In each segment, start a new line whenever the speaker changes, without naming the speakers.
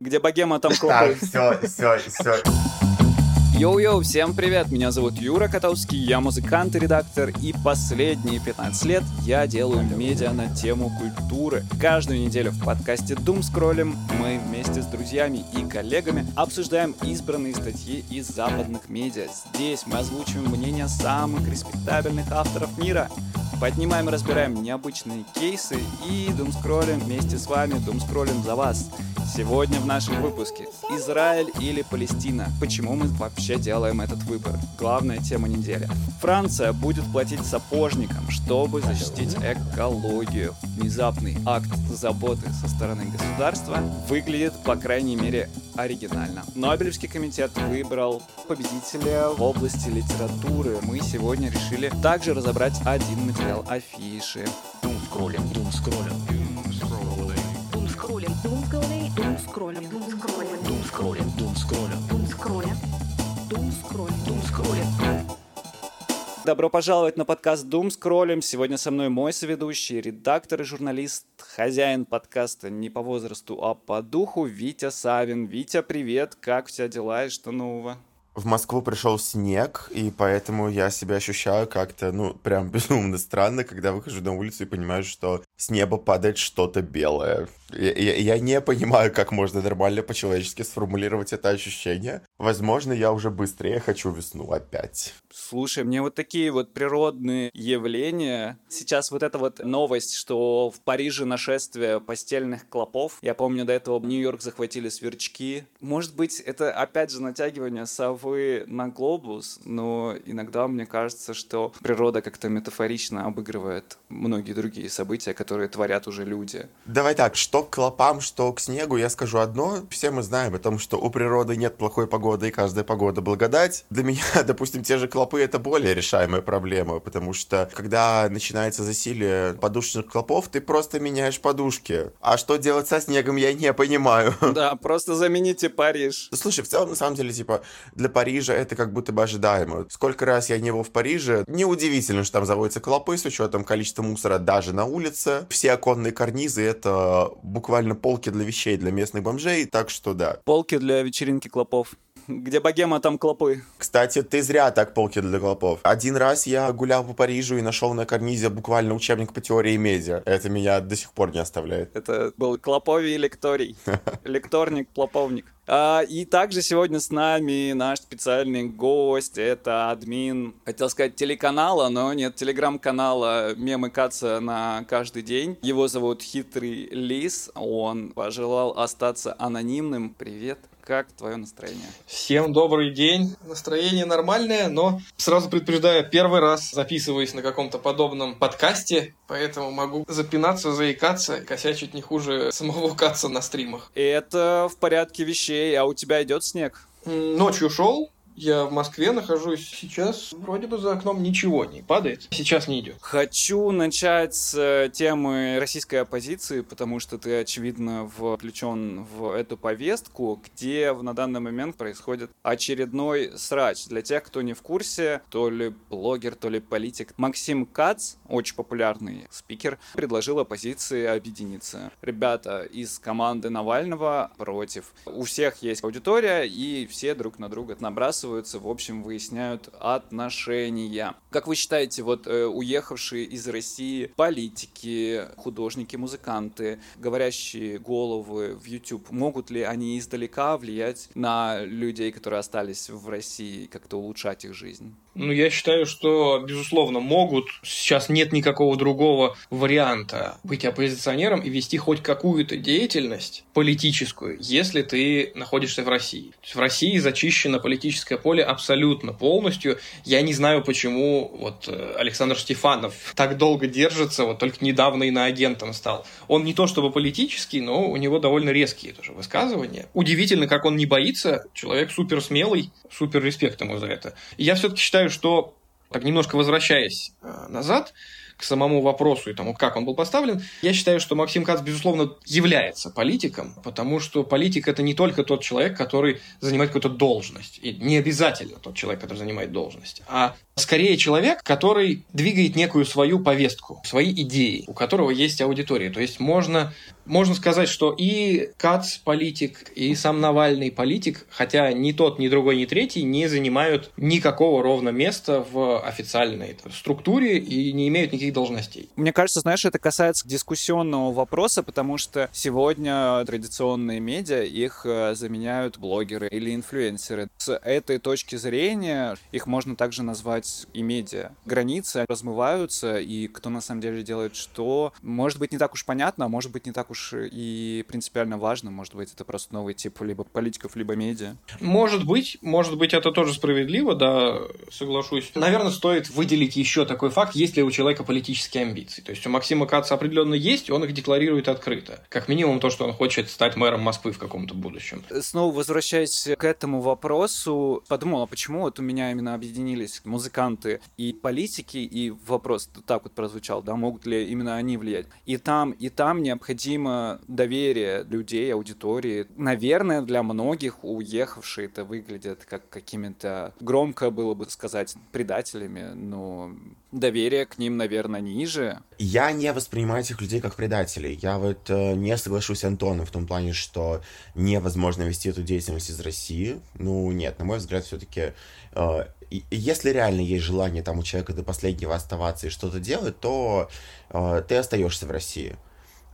Где богема, там
Так,
клопы.
все, все, все.
Йоу-йоу, всем привет, меня зовут Юра Котовский, я музыкант и редактор, и последние 15 лет я делаю медиа на тему культуры. Каждую неделю в подкасте Doomscroll им мы вместе с друзьями и коллегами обсуждаем избранные статьи из западных медиа. Здесь мы озвучиваем мнения самых респектабельных авторов мира. Поднимаем и разбираем необычные кейсы и думскроллим вместе с вами, думскроллим за вас. Сегодня в нашем выпуске Израиль или Палестина? Почему мы вообще делаем этот выбор? Главная тема недели. Франция будет платить сапожникам, чтобы защитить экологию. Внезапный акт заботы со стороны государства выглядит, по крайней мере, оригинально. Нобелевский комитет выбрал победителя в области литературы. Мы сегодня решили также разобрать один материал афиши.
Думскроллим, думскроллим,
Думскроллим, думскроллим, думскроллим, думскроллим,
думскроллим, думскроллим,
думскроллим, думскроллим,
думскроллим.
Добро пожаловать на подкаст Doom Скроллим. Сегодня со мной мой соведущий, редактор и журналист, хозяин подкаста не по возрасту, а по духу Витя Савин. Витя, привет, как у тебя дела и что нового?
В Москву пришел снег, и поэтому я себя ощущаю как-то, ну, прям безумно странно, когда выхожу на улицу и понимаю, что с неба падает что-то белое. Я, я- я не понимаю, как можно нормально по-человечески сформулировать это ощущение. Возможно, я уже быстрее хочу весну опять.
Слушай, мне вот такие вот природные явления. Сейчас вот эта вот новость, что в Париже нашествие постельных клопов. Я помню, до этого Нью-Йорк захватили сверчки. Может быть, это опять же натягивание совы на глобус, но иногда мне кажется, что природа как-то метафорично обыгрывает многие другие события, которые творят уже люди.
Давай так, что к клопам, что к снегу, я скажу одно. Все мы знаем о том, что у природы нет плохой погоды, и каждая погода благодать. Для меня, допустим, те же клопы — это более решаемая проблема, потому что, когда начинается засилие подушечных клопов, ты просто меняешь подушки. А что делать со снегом, я не понимаю.
Да, просто замените Париж.
Слушай, в целом, на самом деле, типа, для Парижа это как будто бы ожидаемо. Сколько раз я не был в Париже, неудивительно, что там заводятся клопы с учетом количества мусора даже на улице. Все оконные карнизы — это буквально полки для вещей для местных бомжей, так что да.
Полки для вечеринки клопов. Где богема, там клопы.
Кстати, ты зря так полки для клопов. Один раз я гулял по Парижу и нашел на карнизе буквально учебник по теории медиа. Это меня до сих пор не оставляет.
Это был Клоповий лекторий. Лекторник, клоповник. А, и также сегодня с нами наш специальный гость. Это админ, хотел сказать, телеканала, но нет, телеграм-канала Мемы Каца на каждый день. Его зовут Хитрый Лис. Он пожелал остаться анонимным. Привет. Как твое настроение?
Всем добрый день. Настроение нормальное, но сразу предупреждаю, первый раз записываюсь на каком-то подобном подкасте, поэтому могу запинаться, заикаться, косячить не хуже самого Каца на стримах.
Это в порядке вещей, а у тебя идет снег?
Ночью шел, я в Москве нахожусь сейчас. Вроде бы за окном ничего не падает. Сейчас не идет.
Хочу начать с э, темы российской оппозиции, потому что ты, очевидно, включен в эту повестку, где на данный момент происходит очередной срач. Для тех, кто не в курсе, то ли блогер, то ли политик, Максим Кац, очень популярный спикер, предложил оппозиции объединиться. Ребята из команды Навального против. У всех есть аудитория, и все друг на друга набрасываются, в общем, выясняют отношения. Как вы считаете, вот э, уехавшие из России политики, художники, музыканты, говорящие головы в YouTube, могут ли они издалека влиять на людей, которые остались в России, как-то улучшать их жизнь?
Ну, я считаю, что, безусловно, могут. Сейчас нет никакого другого варианта быть оппозиционером и вести хоть какую-то деятельность политическую, если ты находишься в России. То есть в России зачищено политическое поле абсолютно полностью. Я не знаю, почему вот э, Александр Штефанов так долго держится, вот только недавно и на агентом стал. Он не то чтобы политический, но у него довольно резкие тоже высказывания. Удивительно, как он не боится. Человек супер смелый, супер респект ему за это. И я все-таки считаю, что, так немножко возвращаясь э, назад, к самому вопросу и тому, как он был поставлен, я считаю, что Максим Кац, безусловно, является политиком, потому что политик – это не только тот человек, который занимает какую-то должность, и не обязательно тот человек, который занимает должность, а скорее человек, который двигает некую свою повестку, свои идеи, у которого есть аудитория. То есть можно, можно сказать, что и Кац политик, и сам Навальный политик, хотя ни тот, ни другой, ни третий не занимают никакого ровно места в официальной структуре и не имеют никаких должностей.
Мне кажется, знаешь, это касается дискуссионного вопроса, потому что сегодня традиционные медиа, их э, заменяют блогеры или инфлюенсеры. С этой точки зрения их можно также назвать и медиа. Границы размываются, и кто на самом деле делает что, может быть не так уж понятно, а может быть не так уж и принципиально важно, может быть это просто новый тип либо политиков, либо медиа.
Может быть, может быть это тоже справедливо, да, соглашусь. Наверное, стоит выделить еще такой факт, есть ли у человека политические амбиции. То есть у Максима Каца определенно есть, он их декларирует открыто. Как минимум то, что он хочет стать мэром Москвы в каком-то будущем.
Снова возвращаясь к этому вопросу, подумал, а почему вот у меня именно объединились музыканты и политики, и вопрос так вот прозвучал, да, могут ли именно они влиять. И там, и там необходимо доверие людей, аудитории. Наверное, для многих уехавшие это выглядят как какими-то, громко было бы сказать, предателями, но доверие к ним, наверное, ниже.
Я не воспринимаю этих людей как предателей. Я вот э, не соглашусь с Антоном в том плане, что невозможно вести эту деятельность из России. Ну, нет, на мой взгляд, все-таки э, если реально есть желание там у человека до последнего оставаться и что-то делать, то э, ты остаешься в России.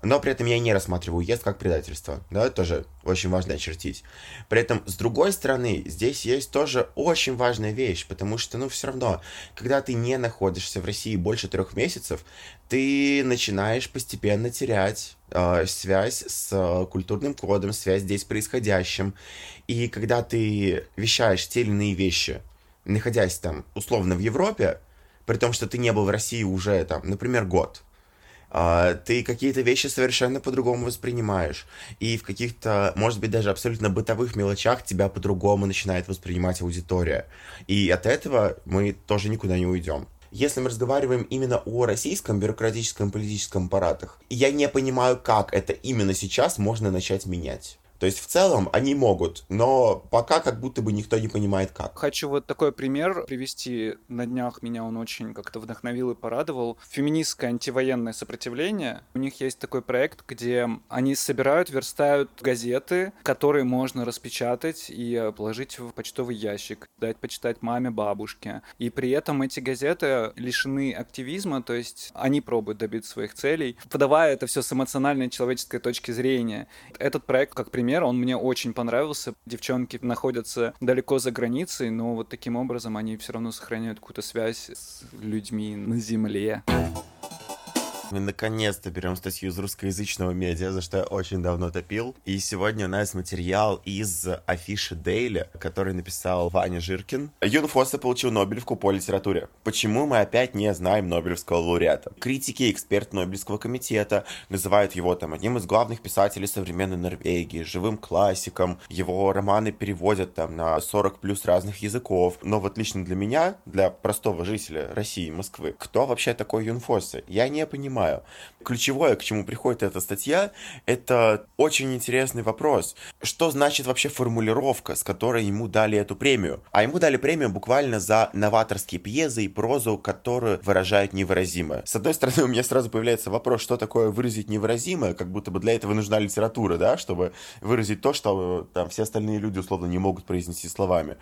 Но при этом я не рассматриваю уезд как предательство. Да, это тоже очень важно очертить. При этом, с другой стороны, здесь есть тоже очень важная вещь, потому что, ну, все равно, когда ты не находишься в России больше трех месяцев, ты начинаешь постепенно терять э, связь с э, культурным кодом, связь здесь происходящим. И когда ты вещаешь те или иные вещи, находясь там условно в Европе, при том, что ты не был в России уже там, например, год, ты какие-то вещи совершенно по-другому воспринимаешь. И в каких-то, может быть, даже абсолютно бытовых мелочах тебя по-другому начинает воспринимать аудитория. И от этого мы тоже никуда не уйдем. Если мы разговариваем именно о российском бюрократическом политическом аппаратах, я не понимаю, как это именно сейчас можно начать менять. То есть в целом они могут, но пока как будто бы никто не понимает как.
Хочу вот такой пример привести. На днях меня он очень как-то вдохновил и порадовал. Феминистское антивоенное сопротивление. У них есть такой проект, где они собирают, верстают газеты, которые можно распечатать и положить в почтовый ящик, дать почитать маме, бабушке. И при этом эти газеты лишены активизма, то есть они пробуют добиться своих целей, подавая это все с эмоциональной человеческой точки зрения. Этот проект, как пример, пример, он мне очень понравился. Девчонки находятся далеко за границей, но вот таким образом они все равно сохраняют какую-то связь с людьми на земле.
Мы наконец-то берем статью из русскоязычного медиа, за что я очень давно топил. И сегодня у нас материал из афиши Дейли, который написал Ваня Жиркин. Юн Фосса получил Нобелевку по литературе. Почему мы опять не знаем Нобелевского лауреата? Критики и эксперты Нобелевского комитета называют его там одним из главных писателей современной Норвегии, живым классиком. Его романы переводят там на 40 плюс разных языков. Но вот лично для меня, для простого жителя России, Москвы, кто вообще такой Юн Фоссе? Я не понимаю понимаю. Ключевое, к чему приходит эта статья, это очень интересный вопрос. Что значит вообще формулировка, с которой ему дали эту премию? А ему дали премию буквально за новаторские пьезы и прозу, которые выражают невыразимое. С одной стороны, у меня сразу появляется вопрос, что такое выразить невыразимое, как будто бы для этого нужна литература, да, чтобы выразить то, что там все остальные люди условно не могут произнести словами.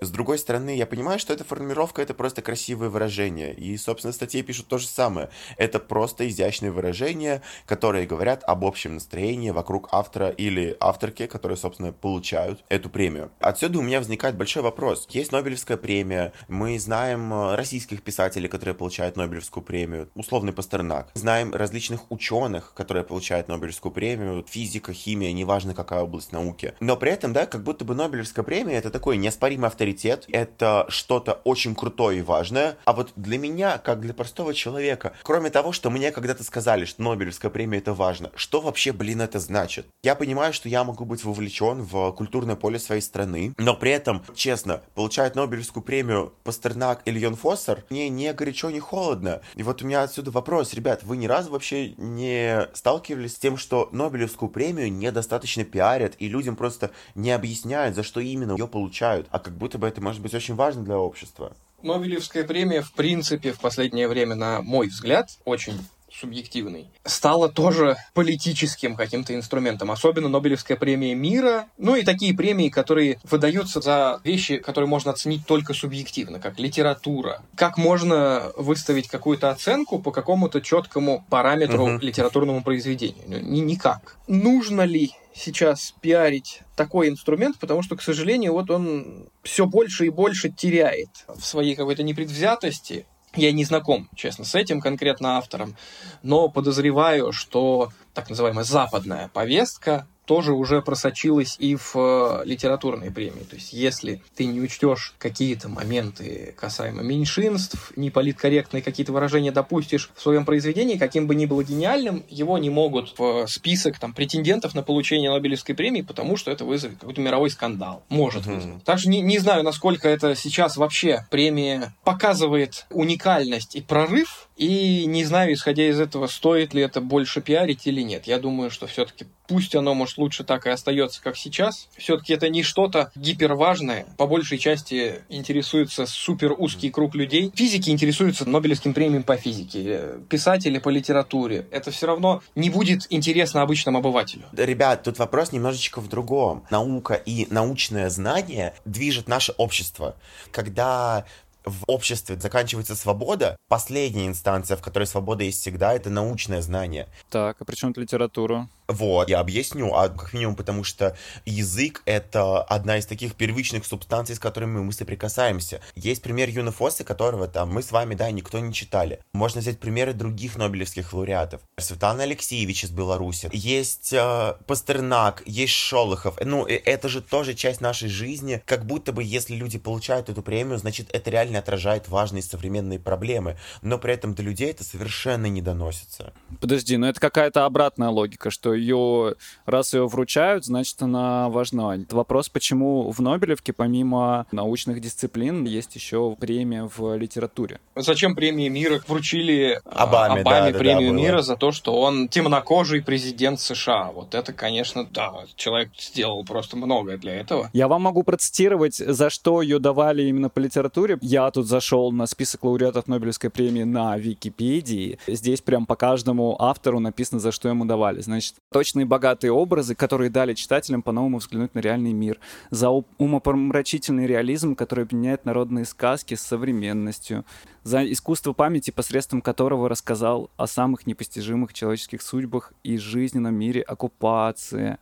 С другой стороны, я понимаю, что эта формулировка — это просто красивое выражение. И, собственно, статьи пишут то же самое. Это просто изящные выражения, которые говорят об общем настроении вокруг автора или авторки, которые, собственно, получают эту премию. Отсюда у меня возникает большой вопрос. Есть Нобелевская премия, мы знаем э, российских писателей, которые получают Нобелевскую премию, условный Пастернак. Знаем различных ученых, которые получают Нобелевскую премию, физика, химия, неважно какая область науки. Но при этом, да, как будто бы Нобелевская премия — это такой неоспоримый авторитет авторитет, это что-то очень крутое и важное. А вот для меня, как для простого человека, кроме того, что мне когда-то сказали, что Нобелевская премия это важно, что вообще, блин, это значит? Я понимаю, что я могу быть вовлечен в культурное поле своей страны, но при этом, честно, получать Нобелевскую премию Пастернак или Йон Фоссер мне не горячо, не холодно. И вот у меня отсюда вопрос, ребят, вы ни разу вообще не сталкивались с тем, что Нобелевскую премию недостаточно пиарят, и людям просто не объясняют, за что именно ее получают, а как будто бы это может быть очень важно для общества.
Нобелевская премия, в принципе, в последнее время, на мой взгляд, очень субъективный, стала тоже политическим каким-то инструментом. Особенно Нобелевская премия мира, ну и такие премии, которые выдаются за вещи, которые можно оценить только субъективно, как литература. Как можно выставить какую-то оценку по какому-то четкому параметру
Мгм.
литературному произведению? Ну, ни- никак. Нужно ли сейчас пиарить такой инструмент, потому что, к сожалению, вот он все больше и больше теряет в своей какой-то непредвзятости. Я не знаком, честно, с этим конкретно автором, но подозреваю, что так называемая западная повестка тоже уже просочилась и в э, литературные премии. То есть, если ты не учтешь какие-то моменты касаемо меньшинств, неполиткорректные какие-то выражения допустишь в своем произведении, каким бы ни было гениальным, его не могут в список там, претендентов на получение Нобелевской премии, потому что это вызовет какой-то мировой скандал. Может
Мгм.
вызвать. Также не, не знаю, насколько это сейчас вообще премия показывает уникальность и прорыв, и не знаю, исходя из этого, стоит ли это больше пиарить или нет. Я думаю, что все-таки пусть оно, может, лучше так и остается, как сейчас. Все-таки это не что-то гиперважное. По большей части интересуется супер узкий круг людей. Физики интересуются Нобелевским премием по физике, э, писатели по литературе. Это все равно не будет интересно обычному обывателю.
Ребят, тут вопрос немножечко в другом. Наука и научное знание движет наше общество. Когда в обществе заканчивается свобода, последняя инстанция, в которой свобода есть всегда, это научное знание.
Так, а при чем тут литература?
Вот, я объясню, а как минимум потому, что язык — это одна из таких первичных субстанций, с которыми мы соприкасаемся. Есть пример Юна Фосса, которого там мы с вами, да, никто не читали. Можно взять примеры других нобелевских лауреатов. Светлана Алексеевич из Беларуси. Есть э, Пастернак, есть Шолохов. Ну, э, это же тоже часть нашей жизни. Как будто бы, если люди получают эту премию, значит, это реально отражает важные современные проблемы. Но при этом до людей это совершенно не доносится.
Подожди, ну это какая-то обратная логика, что ее, раз ее вручают, значит она важна. Вопрос, почему в Нобелевке помимо научных дисциплин есть еще премия в литературе?
Зачем премии мира вручили а,
Обаме, да, да,
премию
да, было.
мира за то, что он темнокожий президент США? Вот это, конечно, да, человек сделал просто многое для этого.
Я вам могу процитировать, за что ее давали именно по литературе. Я тут зашел на список лауреатов Нобелевской премии на Википедии. Здесь прям по каждому автору написано, за что ему давали. Значит, точные богатые образы, которые дали читателям по-новому взглянуть на реальный мир. За умопомрачительный реализм, который объединяет народные сказки с современностью. За искусство памяти, посредством которого рассказал о самых непостижимых человеческих судьбах и жизненном мире оккупации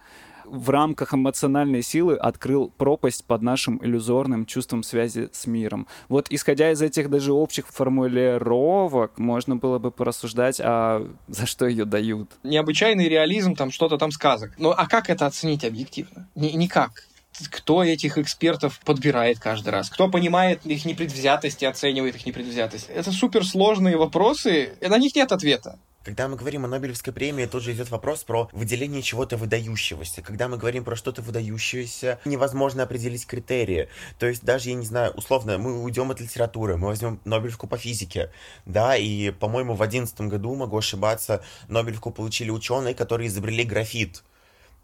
в рамках эмоциональной силы открыл пропасть под нашим иллюзорным чувством связи с миром. Вот исходя из этих даже общих формулировок, можно было бы порассуждать, а за что ее дают.
Необычайный реализм, там что-то там сказок. Ну а как это оценить объективно? Ни- никак. Кто этих экспертов подбирает каждый раз? Кто понимает их непредвзятость и оценивает их непредвзятость? Это суперсложные вопросы, на них нет ответа.
Когда мы говорим о Нобелевской премии, тут же идет вопрос про выделение чего-то выдающегося. Когда мы говорим про что-то выдающееся, невозможно определить критерии. То есть даже, я не знаю, условно, мы уйдем от литературы, мы возьмем Нобелевку по физике, да, и, по-моему, в одиннадцатом году, могу ошибаться, Нобелевку получили ученые, которые изобрели графит.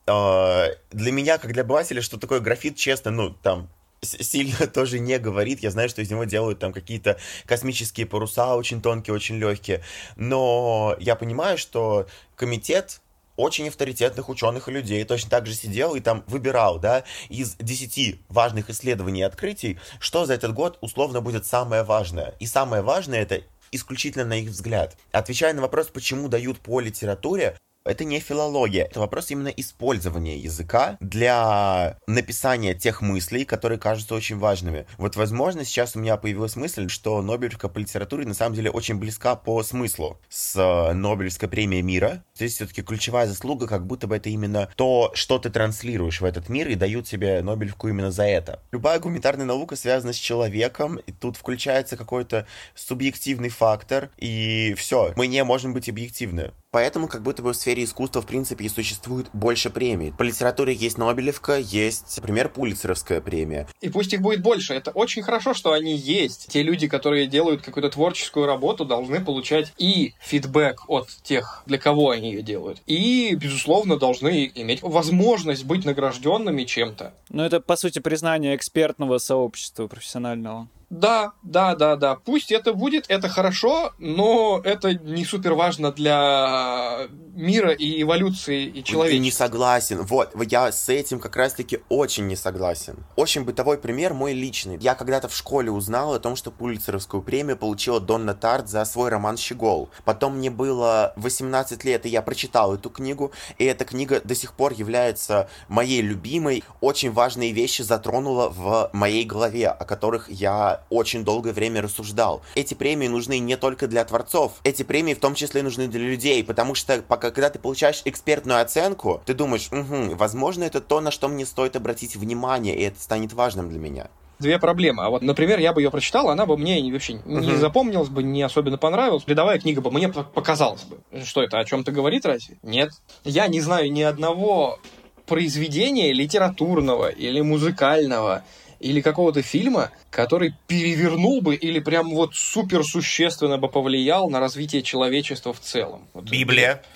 А, Для меня, как для обывателя, что такое графит, честно, ну, там, сильно тоже не говорит. Я знаю, что из него делают там какие-то космические паруса очень тонкие, очень легкие. Но я понимаю, что комитет очень авторитетных ученых и людей точно так же сидел и там выбирал, да, из 10 важных исследований и открытий, что за этот год условно будет самое важное. И самое важное это исключительно на их взгляд. Отвечая на вопрос, почему дают по литературе, Это не филология, это вопрос именно использования языка для написания тех мыслей, которые кажутся очень важными. Вот, возможно, сейчас у меня появилась мысль, что Нобелевка по литературе на самом деле очень близка по смыслу с э, Нобелевской премией мира. Здесь все-таки ключевая заслуга, как будто бы это именно то, что ты транслируешь в этот мир, и дают тебе Нобелевку именно за это. Любая гуманитарная наука связана с человеком, и тут включается какой-то субъективный фактор, и все, мы не можем быть объективны. Поэтому как будто бы в сфере искусства в принципе и существует больше премий. По литературе есть Нобелевка, есть, например, Пулицеровская премия.
И пусть их будет больше. Это очень хорошо, что они есть. Те люди, которые делают какую-то творческую работу, должны получать и фидбэк от тех, для кого они ее делают. И, безусловно, должны иметь возможность быть награжденными чем-то.
Ну, это, по сути, признание экспертного сообщества профессионального.
Да, да, да, да. Пусть это будет, это хорошо, но это не супер важно для мира и эволюции и
Ты не согласен. Вот, я с этим как раз-таки очень не согласен. Очень бытовой пример мой личный. Я когда-то в школе узнал о том, что Пулицеровскую премию получила Донна Тарт за свой роман «Щегол». Потом мне было 18 лет, и я прочитал эту книгу, и эта книга до сих пор является моей любимой. Очень важные вещи затронула в моей голове, о которых я очень долгое время рассуждал. Эти премии нужны не только для творцов, эти премии в том числе нужны для людей, потому что пока, когда ты получаешь экспертную оценку, ты думаешь, «Мгм, возможно, это то, на что мне стоит обратить внимание, и это станет важным для меня.
Две проблемы. А вот, например, я бы ее прочитал, она бы мне не- вообще не
Мгм.
запомнилась бы, не особенно понравилась. Рядовая книга бы мне показалась бы. Что это, о чем-то говорит разве? Нет. Я не знаю ни одного произведения литературного или музыкального или какого-то фильма, который перевернул бы или прям вот супер существенно бы повлиял на развитие человечества в целом. Вот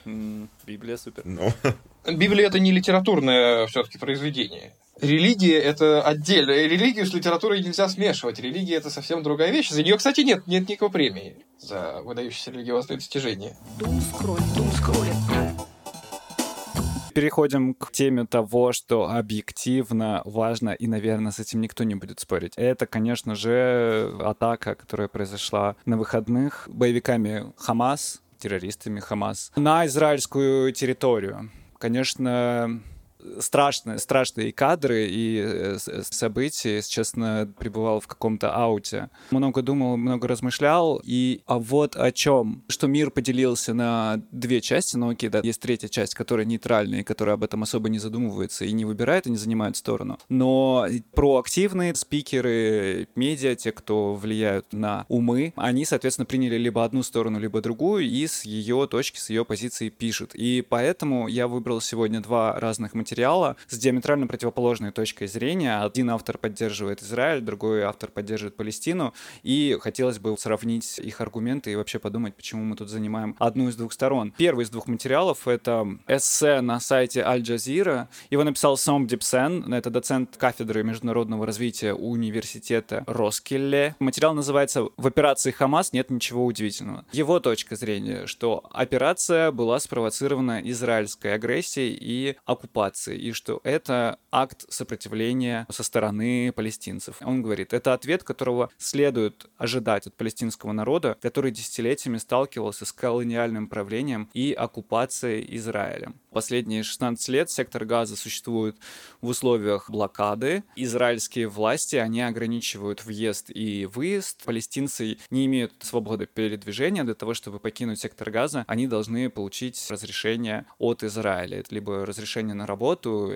М, Библия супер.
Ну,
Библия это не литературное все-таки произведение. Религия это отдельно. Религию с литературой нельзя смешивать. Религия это совсем другая вещь. За нее, кстати, нет, нет никакой премии за выдающиеся религиозные достижения.
Думскроль. Думскроль.
Переходим к теме того, что объективно важно, и, наверное, с этим никто не будет спорить. Это, конечно же, атака, которая произошла на выходных боевиками Хамас, террористами Хамас, на израильскую территорию. Конечно, страшные, страшные кадры и э, события. Если честно, пребывал в каком-то ауте. Много думал, много размышлял. И а вот о чем. Что мир поделился на две части. Ну окей, да, есть третья часть, которая нейтральная, и которая об этом особо не задумывается и не выбирает, и не занимает сторону. Но проактивные спикеры, медиа, те, кто влияют на умы, они, соответственно, приняли либо одну сторону, либо другую, и с ее точки, с ее позиции пишут. И поэтому я выбрал сегодня два разных материала с диаметрально противоположной точкой зрения. Один автор поддерживает Израиль, другой автор поддерживает Палестину, и хотелось бы сравнить их аргументы и вообще подумать, почему мы тут занимаем одну из двух сторон. Первый из двух материалов — это эссе на сайте Аль-Джазира. Его написал Сом Дипсен, это доцент кафедры международного развития университета Роскилле. Материал называется «В операции Хамас нет ничего удивительного». Его точка зрения, что операция была спровоцирована израильской агрессией и оккупацией, и что это акт сопротивления со стороны палестинцев. Он говорит, это ответ, которого следует ожидать от палестинского народа, который десятилетиями сталкивался с колониальным правлением и оккупацией Израиля. Последние 16 лет сектор Газа существует в условиях блокады. Израильские власти, они ограничивают въезд и выезд. Палестинцы не имеют свободы передвижения. Для того, чтобы покинуть сектор Газа, они должны получить разрешение от Израиля. Это либо разрешение на работу,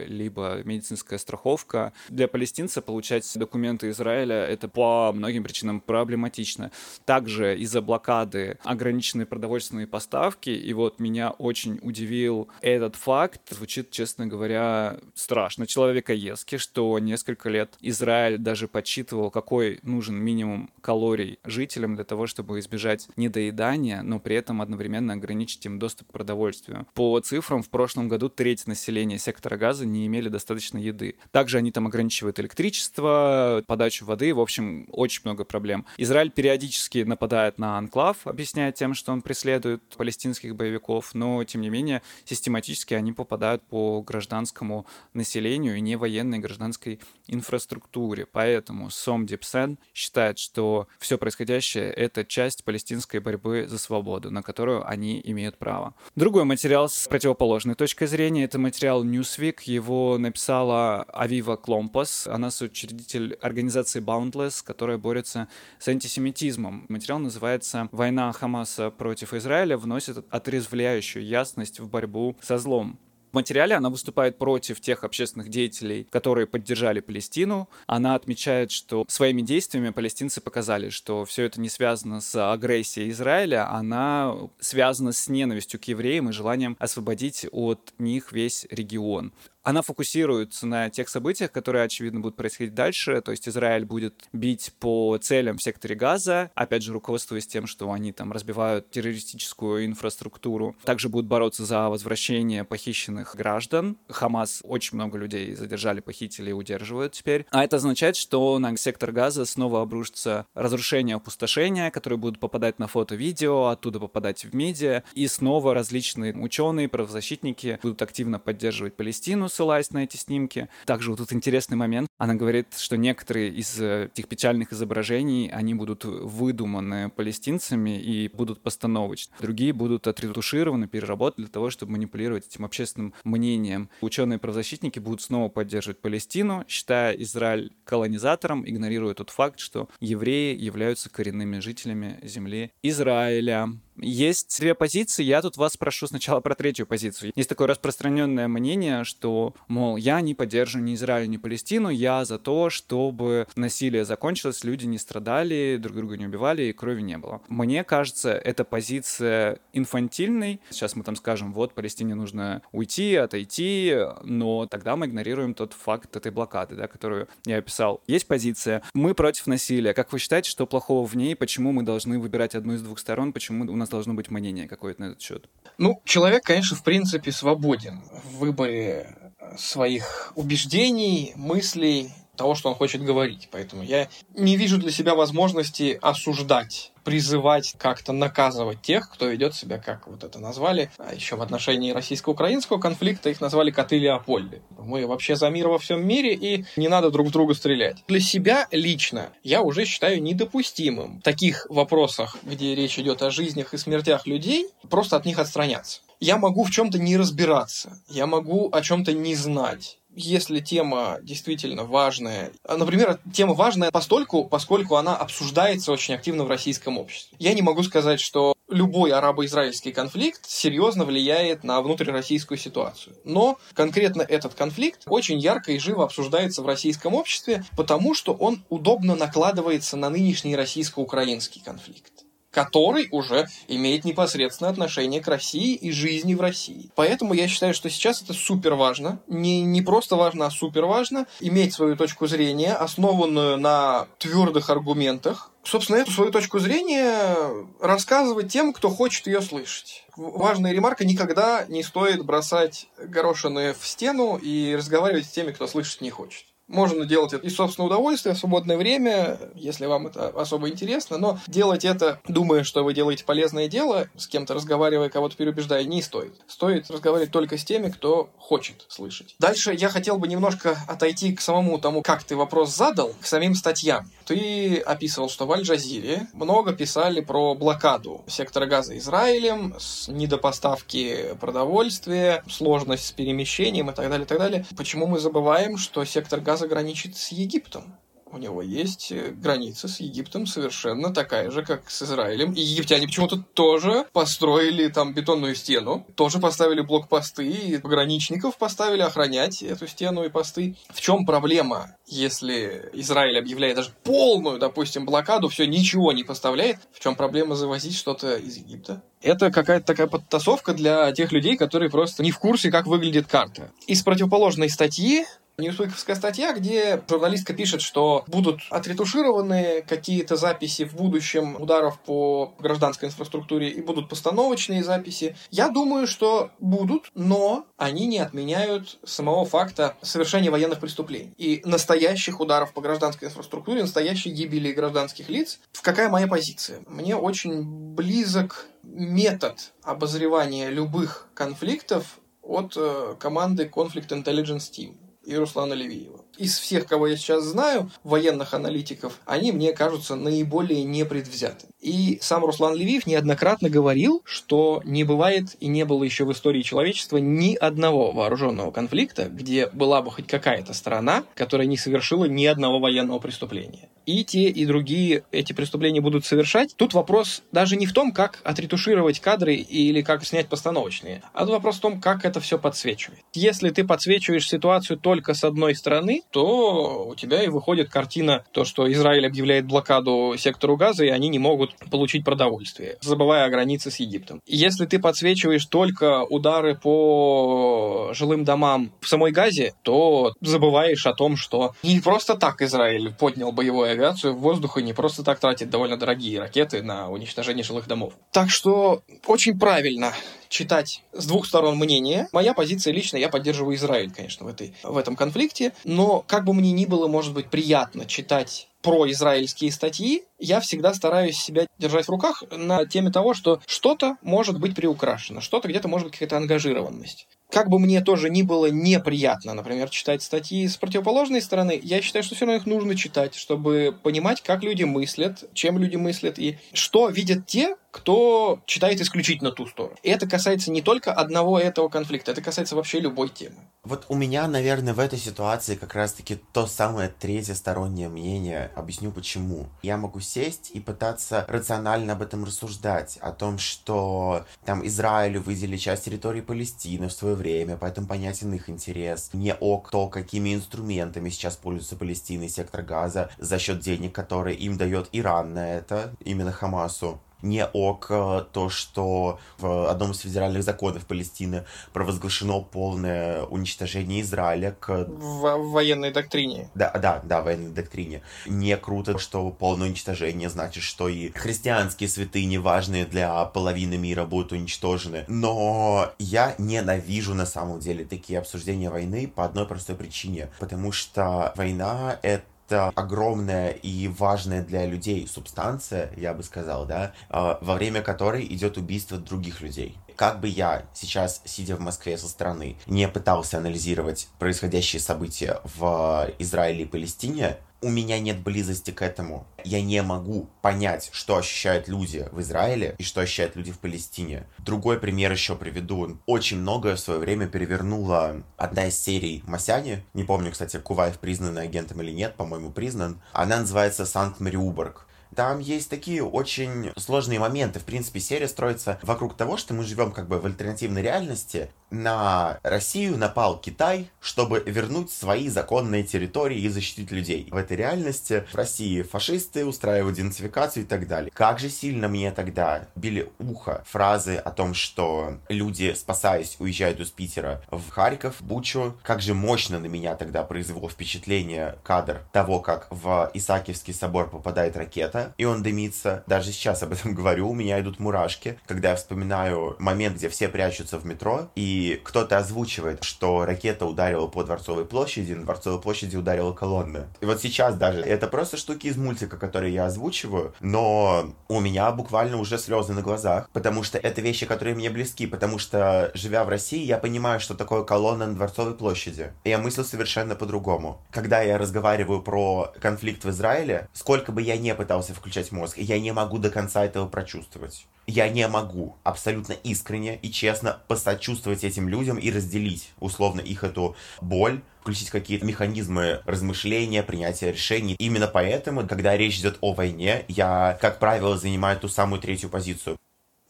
либо медицинская страховка. Для палестинца получать документы Израиля это по многим причинам проблематично. Также из-за блокады ограничены продовольственные поставки. И вот меня очень удивил этот факт. Звучит, честно говоря, страшно человекоески, что несколько лет Израиль даже подсчитывал, какой нужен минимум калорий жителям для того, чтобы избежать недоедания, но при этом одновременно ограничить им доступ к продовольствию. По цифрам, в прошлом году треть населения сектора сектора газа не имели достаточно еды. Также они там ограничивают электричество, подачу воды, в общем, очень много проблем. Израиль периодически нападает на анклав, объясняя тем, что он преследует палестинских боевиков, но, тем не менее, систематически они попадают по гражданскому населению и не военной гражданской инфраструктуре. Поэтому Сом Дипсен считает, что все происходящее — это часть палестинской борьбы за свободу, на которую они имеют право. Другой материал с противоположной точкой зрения — это материал Newsweek. Его написала Авива Кломпас. Она соучредитель организации Boundless, которая борется с антисемитизмом. Материал называется «Война Хамаса против Израиля вносит отрезвляющую ясность в борьбу со злом». Материале она выступает против тех общественных деятелей, которые поддержали Палестину. Она отмечает, что своими действиями палестинцы показали, что все это не связано с агрессией Израиля, она связана с ненавистью к евреям и желанием освободить от них весь регион она фокусируется на тех событиях, которые, очевидно, будут происходить дальше. То есть Израиль будет бить по целям в секторе Газа, опять же, руководствуясь тем, что они там разбивают террористическую инфраструктуру. Также будут бороться за возвращение похищенных граждан. Хамас очень много людей задержали, похитили и удерживают теперь. А это означает, что на сектор Газа снова обрушится разрушение, опустошение, которые будут попадать на фото-видео, оттуда попадать в медиа. И снова различные ученые, правозащитники будут активно поддерживать Палестину, ссылаясь на эти снимки. Также вот тут интересный момент. Она говорит, что некоторые из э, этих печальных изображений, они будут выдуманы палестинцами и будут постановочны. Другие будут отретушированы, переработаны для того, чтобы манипулировать этим общественным мнением. Ученые-правозащитники будут снова поддерживать Палестину, считая Израиль колонизатором, игнорируя тот факт, что евреи являются коренными жителями земли Израиля. Есть две позиции, я тут вас спрошу сначала про третью позицию. Есть такое распространенное мнение, что, мол, я не поддерживаю ни Израиль, ни Палестину, я за то, чтобы насилие закончилось, люди не страдали, друг друга не убивали и крови не было. Мне кажется, эта позиция инфантильной. Сейчас мы там скажем, вот, Палестине нужно уйти, отойти, но тогда мы игнорируем тот факт этой блокады, да, которую я описал. Есть позиция, мы против насилия. Как вы считаете, что плохого в ней, почему мы должны выбирать одну из двух сторон, почему у нас должно быть мнение какое-то на этот счет.
Ну, человек, конечно, в принципе свободен в выборе своих убеждений, мыслей, того, что он хочет говорить. Поэтому я не вижу для себя возможности осуждать призывать как-то наказывать тех, кто ведет себя, как вот это назвали, а еще в отношении российско-украинского конфликта их назвали коты Леопольды. Мы вообще за мир во всем мире, и не надо друг друга стрелять. Для себя лично я уже считаю недопустимым в таких вопросах, где речь идет о жизнях и смертях людей, просто от них отстраняться. Я могу в чем-то не разбираться, я могу о чем-то не знать если тема действительно важная, а, например, тема важная постольку, поскольку она обсуждается очень активно в российском обществе. Я не могу сказать, что любой арабо-израильский конфликт серьезно влияет на внутрироссийскую ситуацию. Но конкретно этот конфликт очень ярко и живо обсуждается в российском обществе, потому что он удобно накладывается на нынешний российско-украинский конфликт который уже имеет непосредственное отношение к России и жизни в России. Поэтому я считаю, что сейчас это супер важно. Не, не просто важно, а супер важно иметь свою точку зрения, основанную на твердых аргументах, собственно, эту свою точку зрения рассказывать тем, кто хочет ее слышать. Важная ремарка, никогда не стоит бросать горошины в стену и разговаривать с теми, кто слышать не хочет. Можно делать это из собственного удовольствия, в свободное время, если вам это особо интересно, но делать это, думая, что вы делаете полезное дело, с кем-то разговаривая, кого-то переубеждая, не стоит. Стоит разговаривать только с теми, кто хочет слышать. Дальше я хотел бы немножко отойти к самому тому, как ты вопрос задал, к самим статьям. Ты описывал, что в Аль-Джазире много писали про блокаду сектора газа Израилем, с недопоставки продовольствия, сложность с перемещением и так далее, и так далее. Почему мы забываем, что сектор газа Кавказ граничит с Египтом. У него есть э, граница с Египтом совершенно такая же, как с Израилем. И египтяне почему-то тоже построили там бетонную стену, тоже поставили блокпосты, и пограничников поставили охранять эту стену и посты. В чем проблема, если Израиль объявляет даже полную, допустим, блокаду, все ничего не поставляет? В чем проблема завозить что-то из Египта? Это какая-то такая подтасовка для тех людей, которые просто не в курсе, как выглядит карта. Из противоположной статьи Ньюсвиковская статья, где журналистка пишет, что будут отретушированы какие-то записи в будущем ударов по гражданской инфраструктуре и будут постановочные записи. Я думаю, что будут, но они не отменяют самого факта совершения военных преступлений и настоящих ударов по гражданской инфраструктуре, настоящей гибели гражданских лиц. Какая моя позиция? Мне очень близок метод обозревания любых конфликтов от э, команды Conflict Intelligence Team и Руслана Левиева. Из всех, кого я сейчас знаю, военных аналитиков, они мне кажутся наиболее непредвзяты. И сам Руслан Левиев неоднократно говорил, что не бывает и не было еще в истории человечества ни одного вооруженного конфликта, где была бы хоть какая-то страна, которая не совершила ни одного военного преступления. И те, и другие эти преступления будут совершать. Тут вопрос даже не в том, как отретушировать кадры или как снять постановочные, а вопрос в том, как это все подсвечивает. Если ты подсвечиваешь ситуацию только с одной стороны, то у тебя и выходит картина, то, что Израиль объявляет блокаду сектору газа, и они не могут получить продовольствие, забывая о границе с Египтом. Если ты подсвечиваешь только удары по жилым домам в самой Газе, то забываешь о том, что не просто так Израиль поднял боевую авиацию в воздух и не просто так тратит довольно дорогие ракеты на уничтожение жилых домов. Так что очень правильно читать с двух сторон мнения. Моя позиция лично, я поддерживаю Израиль, конечно, в, этой, в этом конфликте, но как бы мне ни было, может быть, приятно читать про израильские статьи, я всегда стараюсь себя держать в руках на теме того, что что-то может быть приукрашено, что-то где-то может быть какая-то ангажированность. Как бы мне тоже ни было неприятно, например, читать статьи с противоположной стороны, я считаю, что все равно их нужно читать, чтобы понимать, как люди мыслят, чем люди мыслят и что видят те, кто читает исключительно ту сторону. И это касается не только одного этого конфликта, это касается вообще любой темы.
Вот у меня, наверное, в этой ситуации как раз-таки то самое третье стороннее мнение. Объясню почему. Я могу сесть и пытаться рационально об этом рассуждать, о том, что там Израилю выделили часть территории Палестины в свое время, поэтому понятен их интерес. Не ок то, какими инструментами сейчас пользуется Палестина и сектор Газа за счет денег, которые им дает Иран на это, именно Хамасу не ок то, что в одном из федеральных законов Палестины провозглашено полное уничтожение Израиля к...
В, военной доктрине.
Да, да, да, военной доктрине. Не круто, что полное уничтожение значит, что и христианские святыни, важные для половины мира, будут уничтожены. Но я ненавижу на самом деле такие обсуждения войны по одной простой причине. Потому что война — это огромная и важная для людей субстанция, я бы сказал, да, а, во время которой идет убийство других людей. Как бы я сейчас, сидя в Москве со стороны, не пытался анализировать происходящие события в Израиле и Палестине, у меня нет близости к этому. Я не могу понять, что ощущают люди в Израиле и что ощущают люди в Палестине. Другой пример еще приведу. Очень многое в свое время перевернула одна из серий Масяни. Не помню, кстати, Куваев признанный агентом или нет, по-моему, признан. Она называется Санкт-Мариуборг. Там есть такие очень сложные моменты. В принципе, серия строится вокруг того, что мы живем как бы в альтернативной реальности, на Россию напал Китай, чтобы вернуть свои законные территории и защитить людей. В этой реальности в России фашисты устраивают идентификацию и так далее. Как же сильно мне тогда били ухо фразы о том, что люди, спасаясь, уезжают из Питера в Харьков, Бучу. Как же мощно на меня тогда произвело впечатление кадр того, как в Исаакиевский собор попадает ракета, и он дымится. Даже сейчас об этом говорю, у меня идут мурашки, когда я вспоминаю момент, где все прячутся в метро, и кто-то озвучивает, что ракета ударила по Дворцовой площади, на Дворцовой площади ударила колонна. И вот сейчас даже это просто штуки из мультика, которые я озвучиваю, но у меня буквально уже слезы на глазах, потому что это вещи, которые мне близки, потому что, живя в России, я понимаю, что такое колонна на Дворцовой площади. И я мыслю совершенно по-другому. Когда я разговариваю про конфликт в Израиле, сколько бы я не пытался включать мозг, я не могу до конца этого прочувствовать я не могу абсолютно искренне и честно посочувствовать этим людям и разделить условно их эту боль, включить какие-то механизмы размышления, принятия решений. Именно поэтому, когда речь идет о войне, я, как правило, занимаю ту самую третью позицию.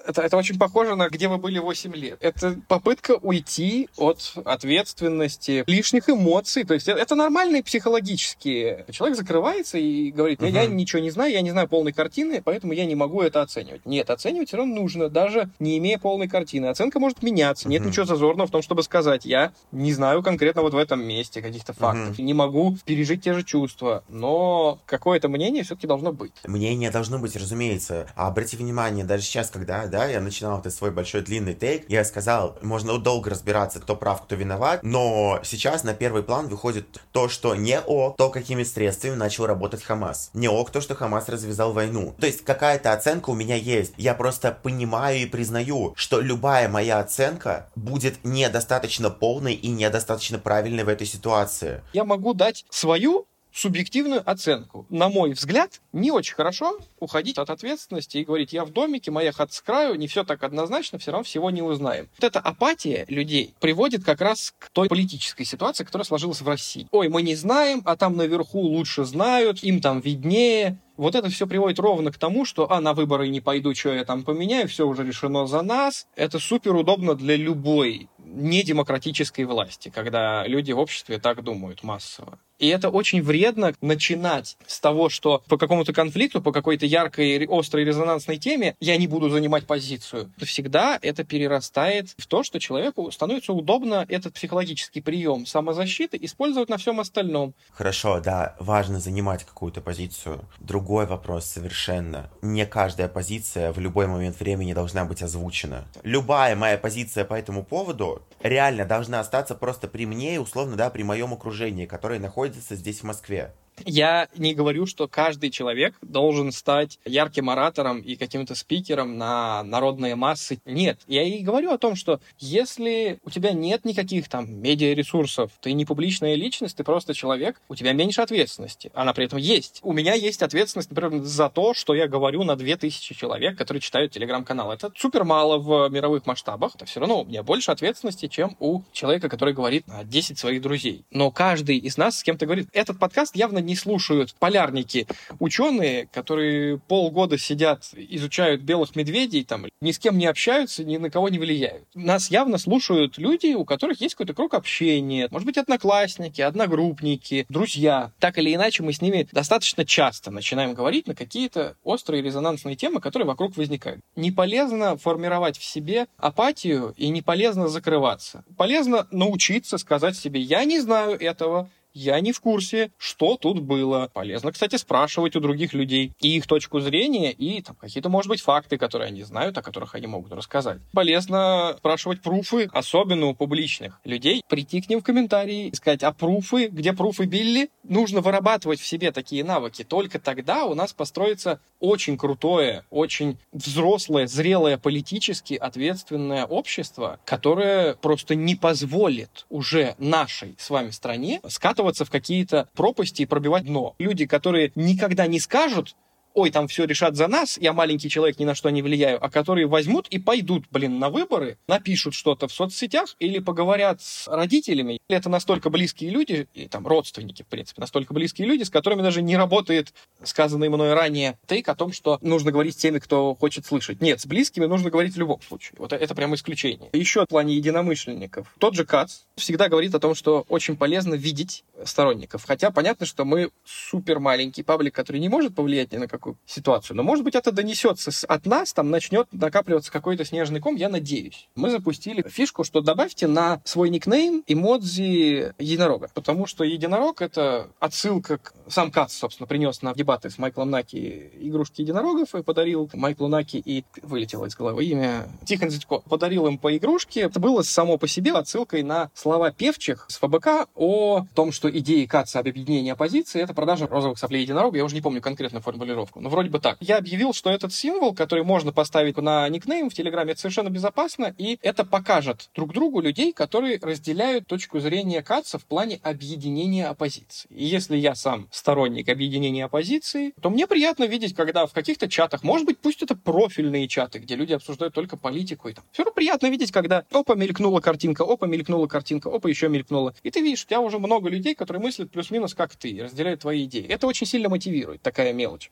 Это, это очень похоже на «Где вы были 8 лет». Это попытка уйти от ответственности, лишних эмоций. То есть это, это нормальные психологические. Человек закрывается и говорит, я, я ничего не знаю, я не знаю полной картины, поэтому я не могу это оценивать. Нет, оценивать все равно нужно, даже не имея полной картины. Оценка может меняться. Нет ничего зазорного в том, чтобы сказать, я не знаю конкретно вот в этом месте каких-то фактов, не могу пережить те же чувства, но какое-то мнение все-таки должно быть.
Мнение должно быть, разумеется. А обрати внимание, даже сейчас, когда, да, я начинал этот свой большой длинный тейк, я сказал, можно долго разбираться, кто прав, кто виноват, но сейчас на первый план выходит то, что не о, то, какими средствами начал работать Хамас. Не ок то, что Хамас развязал войну. То есть какая-то оценка у меня есть. Я просто понимаю и признаю, что любая моя оценка будет недостаточно полной и недостаточно правильной в этой ситуации.
Я могу дать свою субъективную оценку. На мой взгляд, не очень хорошо уходить от ответственности и говорить, я в домике, моя хата с краю, не все так однозначно, все равно всего не узнаем. Вот эта апатия людей приводит как раз к той политической ситуации, которая сложилась в России. Ой, мы не знаем, а там наверху лучше знают, им там виднее. Вот это все приводит ровно к тому, что, а, на выборы не пойду, что я там поменяю, все уже решено за нас. Это супер удобно для любой недемократической власти, когда люди в обществе так думают массово. И это очень вредно начинать с того, что по какому-то конфликту, по какой-то яркой, острой, резонансной теме я не буду занимать позицию. Всегда это перерастает в то, что человеку становится удобно этот психологический прием самозащиты использовать на всем остальном.
Хорошо, да, важно занимать какую-то позицию. Другой вопрос совершенно. Не каждая позиция в любой момент времени должна быть озвучена. Любая моя позиция по этому поводу реально должна остаться просто при мне и условно, да, при моем окружении, которое находится здесь в Москве.
Я не говорю, что каждый человек должен стать ярким оратором и каким-то спикером на народные массы. Нет, я и говорю о том, что если у тебя нет никаких там медиаресурсов, ты не публичная личность, ты просто человек, у тебя меньше ответственности. Она при этом есть. У меня есть ответственность, например, за то, что я говорю на 2000 человек, которые читают телеграм-канал. Это супер мало в мировых масштабах. Это все равно у меня больше ответственности, чем у человека, который говорит на 10 своих друзей. Но каждый из нас с кем-то говорит, этот подкаст явно не слушают полярники, ученые, которые полгода сидят, изучают белых медведей, там, ни с кем не общаются, ни на кого не влияют. Нас явно слушают люди, у которых есть какой-то круг общения, может быть, одноклассники, одногруппники, друзья. Так или иначе, мы с ними достаточно часто начинаем говорить на какие-то острые резонансные темы, которые вокруг возникают. Не полезно формировать в себе апатию и не полезно закрываться. Полезно научиться сказать себе, я не знаю этого, я не в курсе, что тут было. Полезно, кстати, спрашивать у других людей и их точку зрения, и там какие-то, может быть, факты, которые они знают, о которых они могут рассказать. Полезно спрашивать пруфы, особенно у публичных людей, прийти к ним в комментарии и сказать, а пруфы, где пруфы Билли? Нужно вырабатывать в себе такие навыки. Только тогда у нас построится очень крутое, очень взрослое, зрелое, политически ответственное общество, которое просто не позволит уже нашей с вами стране скатываться в какие-то пропасти и пробивать дно. Люди, которые никогда не скажут, ой, там все решат за нас, я маленький человек, ни на что не влияю, а которые возьмут и пойдут, блин, на выборы, напишут что-то в соцсетях или поговорят с родителями. Это настолько близкие люди, и там родственники, в принципе, настолько близкие люди, с которыми даже не работает сказанный мной ранее тейк о том, что нужно говорить с теми, кто хочет слышать. Нет, с близкими нужно говорить в любом случае. Вот это прямо исключение. Еще в плане единомышленников. Тот же Кац всегда говорит о том, что очень полезно видеть сторонников. Хотя понятно, что мы супер маленький паблик, который не может повлиять ни на какую такую ситуацию. Но, может быть, это донесется от нас, там начнет накапливаться какой-то снежный ком, я надеюсь. Мы запустили фишку, что добавьте на свой никнейм эмодзи единорога, потому что единорог — это отсылка к... Сам Кац, собственно, принес на дебаты с Майклом Наки игрушки единорогов и подарил Майклу Наки и... Вылетело из головы имя. Тихон Зятько подарил им по игрушке. Это было само по себе отсылкой на слова певчих с ФБК о том, что идеи Каца об объединении оппозиции — это продажа розовых соплей единорога. Я уже не помню конкретную формулировку ссылку. Ну, вроде бы так. Я объявил, что этот символ, который можно поставить на никнейм в Телеграме, это совершенно безопасно, и это покажет друг другу людей, которые разделяют точку зрения Каца в плане объединения оппозиции. И если я сам сторонник объединения оппозиции, то мне приятно видеть, когда в каких-то чатах, может быть, пусть это профильные чаты, где люди обсуждают только политику, и там все равно приятно видеть, когда опа, мелькнула картинка, опа, мелькнула картинка, опа, еще мелькнула. И ты видишь, у тебя уже много людей, которые мыслят плюс-минус как ты, разделяют твои идеи. Это очень сильно мотивирует, такая мелочь.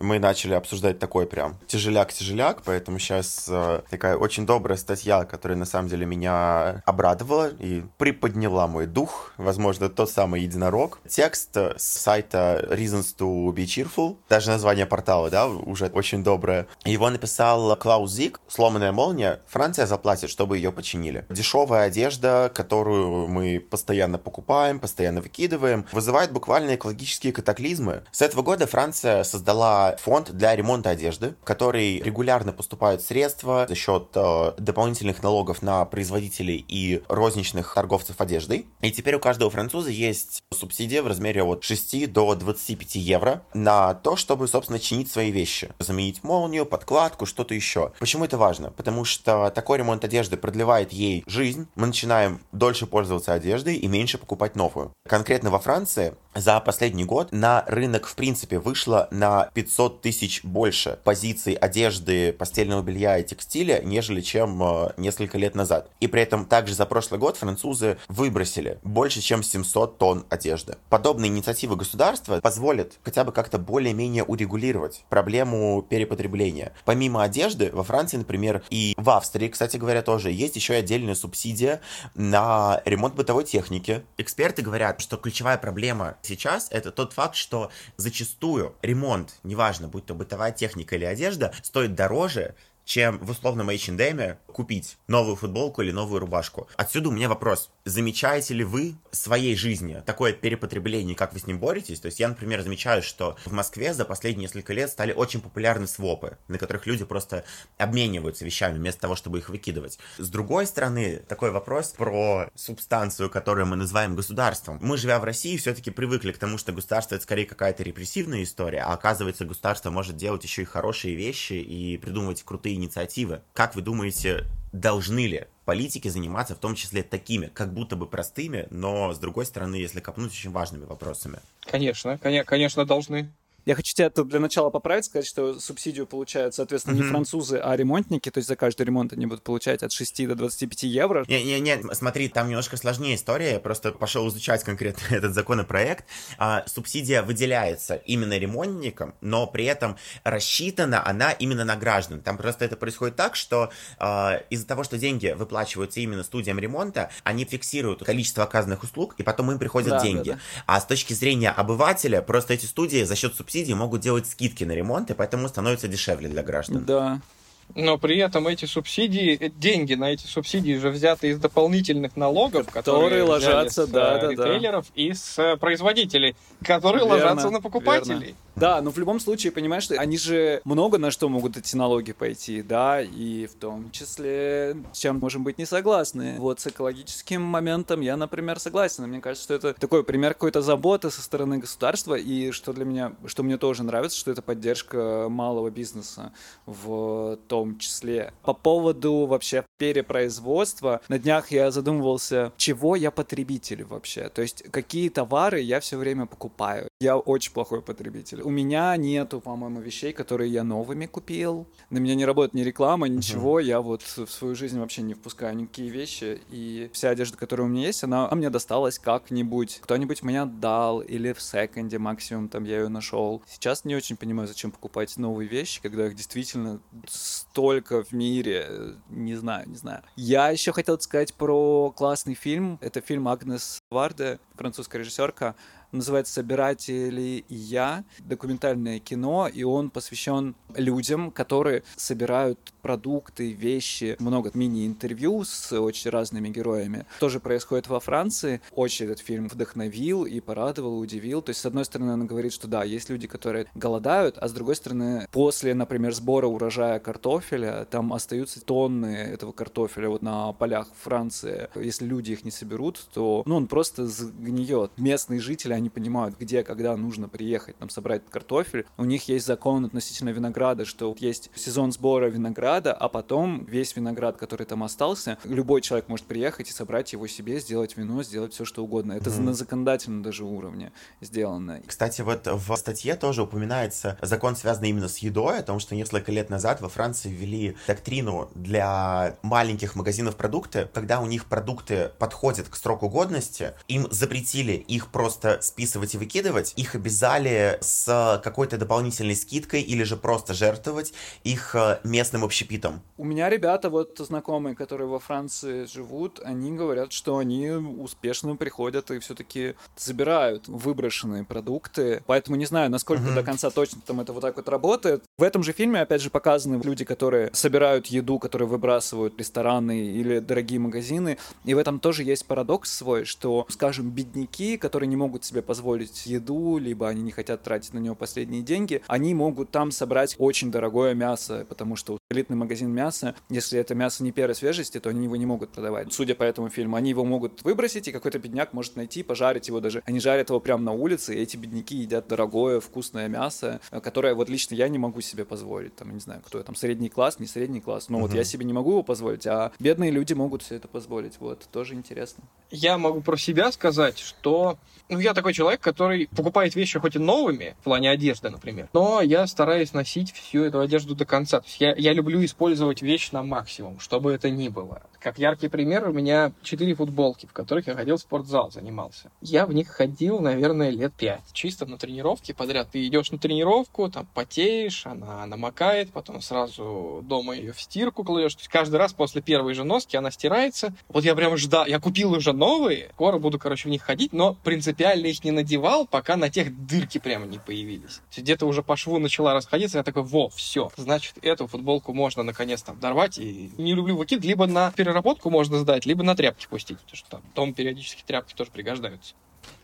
Мы начали обсуждать такой прям тяжеляк-тяжеляк, поэтому сейчас э, такая очень добрая статья, которая на самом деле меня обрадовала и приподняла мой дух, возможно, тот самый единорог. Текст с сайта Reasons to be Cheerful, даже название портала, да, уже очень доброе. Его написал Клаус Зик, «Сломанная молния, Франция заплатит, чтобы ее починили». Дешевая одежда, которую мы постоянно покупаем, постоянно выкидываем, вызывает буквально экологические катаклизмы. С этого года Франция создала фонд для ремонта одежды, в который регулярно поступают средства за счет э, дополнительных налогов на производителей и розничных торговцев одеждой. И теперь у каждого француза есть субсидия в размере от 6 до 25 евро на то, чтобы, собственно, чинить свои вещи. Заменить молнию, подкладку, что-то еще. Почему это важно? Потому что такой ремонт одежды продлевает ей жизнь. Мы начинаем дольше пользоваться одеждой и меньше покупать новую. Конкретно во Франции за последний год на рынок, в принципе, вышло на 500 тысяч больше позиций одежды, постельного белья и текстиля, нежели чем э, несколько лет назад. И при этом также за прошлый год французы выбросили больше, чем 700 тонн одежды. Подобные инициативы государства позволят хотя бы как-то более-менее урегулировать проблему перепотребления. Помимо одежды, во Франции, например, и в Австрии, кстати говоря, тоже есть еще и отдельная субсидия на ремонт бытовой техники. Эксперты говорят, что ключевая проблема сейчас, это тот факт, что зачастую ремонт, неважно, будь то бытовая техника или одежда, стоит дороже, чем в условном H&M купить новую футболку или новую рубашку. Отсюда у меня вопрос. Замечаете ли вы в своей жизни такое перепотребление, как вы с ним боретесь? То есть я, например, замечаю, что в Москве за последние несколько лет стали очень популярны свопы, на которых люди просто обмениваются вещами вместо того, чтобы их выкидывать. С другой стороны, такой вопрос про субстанцию, которую мы называем государством. Мы, живя в России, все-таки привыкли к тому, что государство это скорее какая-то репрессивная история, а оказывается, государство может делать еще и хорошие вещи и придумывать крутые инициативы. Как вы думаете, должны ли политики заниматься в том числе такими, как будто бы простыми, но, с другой стороны, если копнуть, очень важными вопросами?
Конечно, конечно, должны.
Я хочу тебя тут для начала поправить, сказать, что субсидию получают, соответственно, mm-hmm. не французы, а ремонтники. То есть за каждый ремонт они будут получать от 6 до 25 евро.
Не-не-не, смотри, там немножко сложнее история. Я просто пошел изучать конкретно этот законопроект. А, субсидия выделяется именно ремонтникам, но при этом рассчитана она именно на граждан. Там просто это происходит так, что а, из-за того, что деньги выплачиваются именно студиям ремонта, они фиксируют количество оказанных услуг, и потом им приходят да, деньги. Да, да. А с точки зрения обывателя, просто эти студии за счет субсидий субсидии могут делать скидки на ремонт, и поэтому становится дешевле для граждан.
Да.
Но при этом эти субсидии, э, деньги на эти субсидии же взяты из дополнительных налогов, которые, которые ложатся, с да, да, ритейлеров да. и с э, производителей, которые верно, ложатся на покупателей. Верно.
Да, но в любом случае, понимаешь, что они же много на что могут эти налоги пойти, да, и в том числе, с чем можем быть не согласны. Вот с экологическим моментом я, например, согласен. Мне кажется, что это такой пример какой-то заботы со стороны государства, и что для меня, что мне тоже нравится, что это поддержка малого бизнеса в том числе. По поводу вообще перепроизводства, на днях я задумывался, чего я потребитель вообще. То есть какие товары я все время покупаю. Я очень плохой потребитель у меня нету, по-моему, вещей, которые я новыми купил. На меня не работает ни реклама, ничего. Uh-huh. Я вот в свою жизнь вообще не впускаю никакие вещи. И вся одежда, которая у меня есть, она мне досталась как-нибудь. Кто-нибудь меня дал, или в секонде максимум там я ее нашел. Сейчас не очень понимаю, зачем покупать новые вещи, когда их действительно столько в мире. Не знаю, не знаю. Я еще хотел сказать про классный фильм. Это фильм Агнес Варде, французская режиссерка называется «Собиратели и я», документальное кино, и он посвящен людям, которые собирают продукты, вещи, много мини-интервью с очень разными героями. Тоже происходит во Франции. Очень этот фильм вдохновил и порадовал, удивил. То есть, с одной стороны, она говорит, что да, есть люди, которые голодают, а с другой стороны, после, например, сбора урожая картофеля, там остаются тонны этого картофеля вот на полях Франции. Если люди их не соберут, то ну, он просто сгниет. Местные жители, они понимают, где, когда нужно приехать, там, собрать картофель. У них есть закон относительно винограда, что есть сезон сбора винограда, а потом весь виноград, который там остался, любой человек может приехать и собрать его себе, сделать вино, сделать все, что угодно. Это mm-hmm. на законодательном даже уровне сделано.
Кстати, вот в статье тоже упоминается закон, связанный именно с едой, о том, что несколько лет назад во Франции ввели доктрину для маленьких магазинов продукты, когда у них продукты подходят к сроку годности, им запретили их просто списывать и выкидывать, их обязали с какой-то дополнительной скидкой или же просто жертвовать их э, местным общепитом.
У меня ребята, вот знакомые, которые во Франции живут, они говорят, что они успешно приходят и все-таки забирают выброшенные продукты. Поэтому не знаю, насколько
Мгм.
до конца точно там это вот так вот работает. В этом же фильме, опять же, показаны люди, которые собирают еду, которые выбрасывают рестораны или дорогие магазины. И в этом тоже есть парадокс свой, что, скажем, бедняки, которые не могут себе позволить еду, либо они не хотят тратить на нее последние деньги, они могут там собрать очень дорогое мясо, потому что элитный магазин мяса, если это мясо не первой свежести, то они его не могут продавать. Судя по этому фильму, они его могут выбросить, и какой-то бедняк может найти, пожарить его даже. Они жарят его прямо на улице, и эти бедняки едят дорогое, вкусное мясо, которое вот лично я не могу себе позволить. Там, я не знаю, кто я там, средний класс, не средний класс. Но вот я себе не могу его позволить, а бедные люди могут себе это позволить. Вот, тоже интересно.
Я могу про себя сказать, что ну, я такой человек, который покупает вещи хоть и новыми, в плане одежды, например, но я стараюсь носить всю эту одежду до конца. То есть я, я люблю использовать вещь на максимум, чтобы это ни было. Как яркий пример, у меня четыре футболки, в которых я ходил в спортзал, занимался. Я в них ходил, наверное, лет пять. Чисто на тренировке подряд. Ты идешь на тренировку, там потеешь, она намокает, потом сразу дома ее в стирку кладешь. То есть каждый раз после первой же носки она стирается. Вот я прям ждал, я купил уже новые, скоро буду, короче, в них ходить, но принципиально их не надевал, пока на тех дырки прямо не появились. Где-то уже по шву начала расходиться, я такой, во, все, значит, эту футболку можно наконец-то дорвать, и не люблю выкид, либо на переработку можно сдать, либо на тряпки пустить, потому что там дом периодически тряпки тоже пригождаются.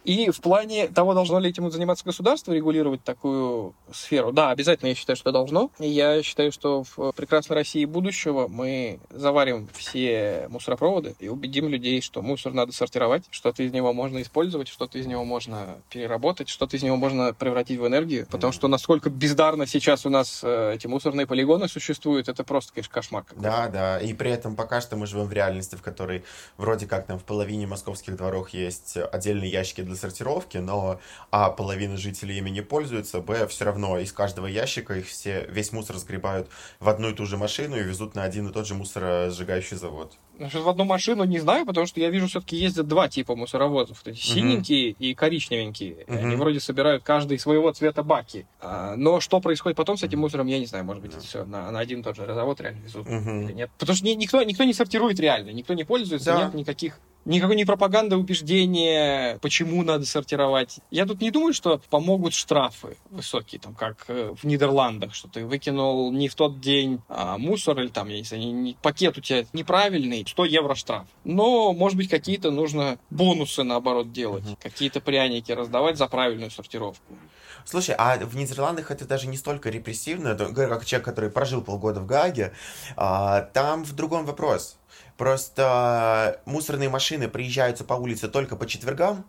И в плане того, должно ли этим заниматься государство, регулировать такую сферу, да, обязательно я считаю, что должно. Я считаю, что в прекрасной России будущего мы заварим все мусоропроводы и убедим людей, что мусор надо сортировать, что-то из него можно использовать, что-то из него можно переработать, что-то из него можно превратить в энергию. Потому что насколько бездарно сейчас у нас э, эти мусорные полигоны существуют, это просто, конечно, кошмар.
Да, да, и при этом пока что мы живем в реальности, в которой вроде как там в половине московских дворов есть отдельные ящики для сортировки, но а половина жителей ими не пользуются, б все равно из каждого ящика их все весь мусор сгребают в одну и ту же машину и везут на один и тот же мусоросжигающий завод.
В одну машину не знаю, потому что я вижу, все-таки ездят два типа мусоровозов. Вот эти синенькие и коричневенькие. И Они вроде собирают каждый своего цвета баки. А, но что происходит потом с этим мусором, я не знаю. Может быть, это все на, на один и тот же завод реально везут
Мгм.
или нет. Потому что ни- никто, никто не сортирует реально, никто не пользуется,
Да.
нет никаких Никакой не пропаганды, убеждения, почему надо сортировать. Я тут не думаю, что помогут штрафы высокие, там, как э, в Нидерландах, что ты выкинул не в тот день а, мусор, или там, я не знаю, пакет у тебя неправильный, 100 евро штраф. Но, может быть, какие-то нужно бонусы, наоборот, делать, какие-то пряники раздавать за правильную сортировку.
Слушай, а в Нидерландах это даже не столько репрессивно, как человек, который прожил полгода в Гааге, а, там в другом вопрос. Просто мусорные машины приезжаются по улице только по четвергам,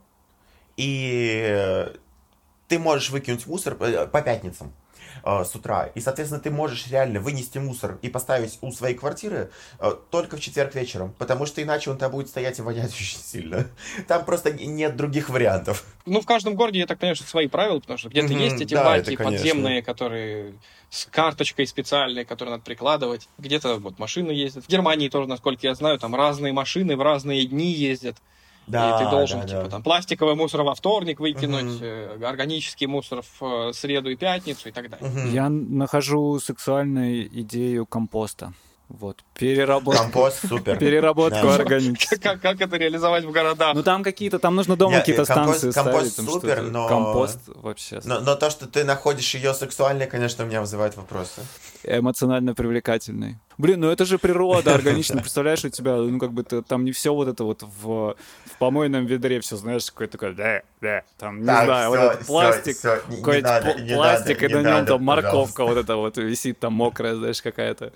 и ты можешь выкинуть мусор э, по пятницам э, с утра. И, соответственно, ты можешь реально вынести мусор и поставить у своей квартиры э, только в четверг вечером, потому что иначе он там будет стоять и вонять очень сильно. Там просто нет других вариантов.
Ну, в каждом городе, я так понимаю, что свои правила, потому что где-то
Мгм,
есть эти
да,
баки
это конечно.
подземные, которые с карточкой специальной, которую надо прикладывать. Где-то вот машины ездят. В Германии тоже, насколько я знаю, там разные машины в разные дни ездят.
Да,
и ты должен,
да,
типа,
да.
там, пластиковый мусор во вторник выкинуть, э, органический мусор в э, среду и пятницу и так далее.
Мгм.
Я нахожу сексуальную идею компоста. Вот, переработку.
Компост супер.
Переработку
Да.
органически.
Как, как это реализовать в городах?
Ну там какие-то, там нужно дома какие-то
компост-
станции
компост
ставить. там
супер, но-
Компост вообще
Но, но то, что ты находишь ее сексуальной, конечно, у меня вызывает вопросы.
эмоционально привлекательный. Блин, ну это же природа органично. Представляешь, у тебя, ну как бы ты, там не все вот это вот в, в помойном ведре все, знаешь, какое-то такое, да, да, там, не
Так,
знаю, вот
всё,
этот пластик,
всё, не- не
какой-нибудь
надо,
пл-
не
пластик,
надо,
и на нем
надо,
там морковка
пожалуйста.
вот эта вот висит там мокрая, знаешь, какая-то.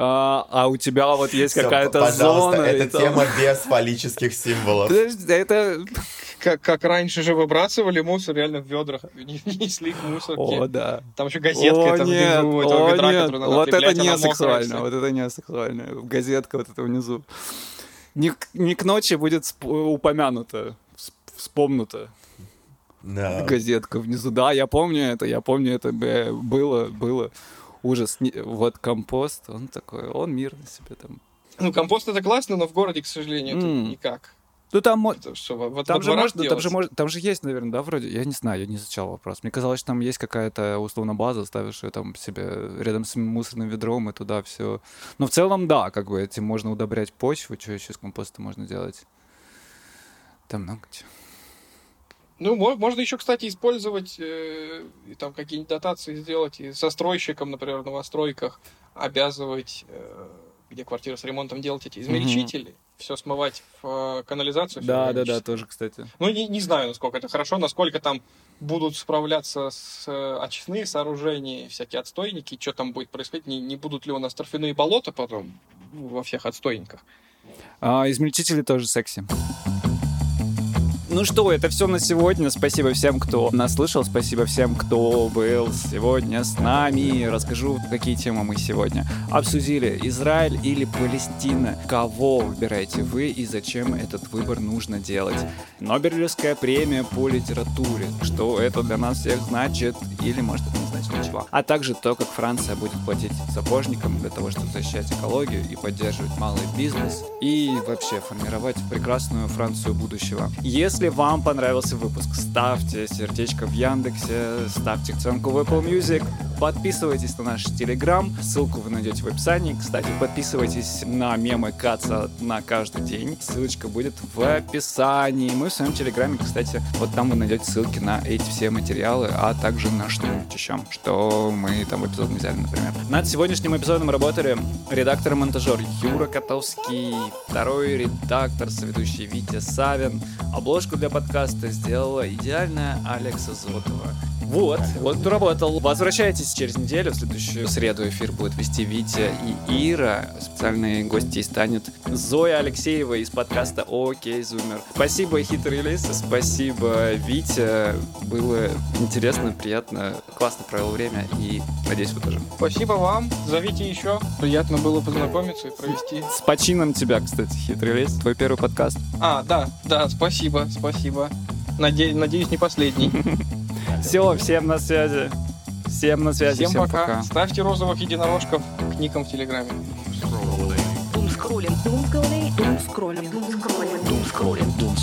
А, а у тебя вот есть какая-то зона.
это
там-
тема без фаллических символов.
Подожди, это...
Как, как раньше же выбрасывали мусор реально в ведрах, не- несли к мусорке.
О, да.
Там еще газетка
О,
это
нет,
внизу этого
о,
ведра,
нет,
надо
вот это не сексуально, вот это не сексуально. Газетка вот это внизу. Не, к- не к ночи будет упомянуто, всп- вспомнуто.
Да.
Газетка внизу. Да, я помню это, я помню это было, было. Ужас. Вот компост, он такой, он мирно себе там.
Ну, компост это классно, но в городе, к сожалению, это
М.
никак.
Ну там,
Это что, во, во-
там же можно, там же может, там же есть, наверное, да, вроде. Я не знаю, я не изучал вопрос. Мне казалось, что там есть какая-то условно база, ставишь ее там себе рядом с мусорным ведром и туда все. Но в целом, да, как бы этим можно удобрять почву, что еще с компоста можно делать. Там много чего.
Ну, мо- можно еще, кстати, использовать э, там какие-нибудь дотации сделать и застройщикам, например, в новостройках обязывать, э, где квартиры с ремонтом делать эти измельчители, все смывать в э, канализацию.
Да, да, да, тоже, кстати.
Ну, не, не знаю, насколько это хорошо, насколько там будут справляться с э, очистные сооружения, всякие отстойники, что там будет происходить, не, не будут ли у нас торфяные болота потом во всех отстойниках.
А, измельчители тоже секси. Ну что, это все на сегодня. Спасибо всем, кто нас слышал. Спасибо всем, кто был сегодня с нами. Расскажу, какие темы мы сегодня обсудили. Израиль или Палестина? Кого выбираете вы и зачем этот выбор нужно делать? Нобелевская премия по литературе. Что это для нас всех значит? Или может это не значит ничего? А также то, как Франция будет платить сапожникам для того, чтобы защищать экологию и поддерживать малый бизнес. И вообще формировать прекрасную Францию будущего. Если вам понравился выпуск, ставьте сердечко в Яндексе, ставьте оценку в Apple Music, подписывайтесь на наш Телеграм, ссылку вы найдете в описании. Кстати, подписывайтесь на мемы Каца на каждый день, ссылочка будет в описании. Мы в своем Телеграме, кстати, вот там вы найдете ссылки на эти все материалы, а также на что-нибудь еще, что мы там в эпизод не взяли, например. Над сегодняшним эпизодом работали редактор и монтажер Юра Котовский, второй редактор, соведущий Витя Савин. Обложку для подкаста сделала идеальная Алекса Зотова. Вот, вот кто работал. Возвращайтесь через неделю. В следующую среду эфир будет вести Витя и Ира. Специальные гости станет Зоя Алексеева из подкаста «Окей, Зумер». Спасибо, Хитрый Лис. Спасибо, Витя. Было интересно, приятно. Классно провел время. И надеюсь, вы тоже.
Спасибо вам, зовите еще. Приятно было познакомиться и провести.
С почином тебя, кстати, Хитрый Лис. Твой первый подкаст.
А, да, да, спасибо, спасибо. Наде- надеюсь, не последний.
Все, всем на связи. Всем на связи.
Всем пока. Ставьте розовых единорожков к никам в Телеграме.
Дум скроллим. Дум скроллим. Дум скроллим. Дум скроллим.
Дум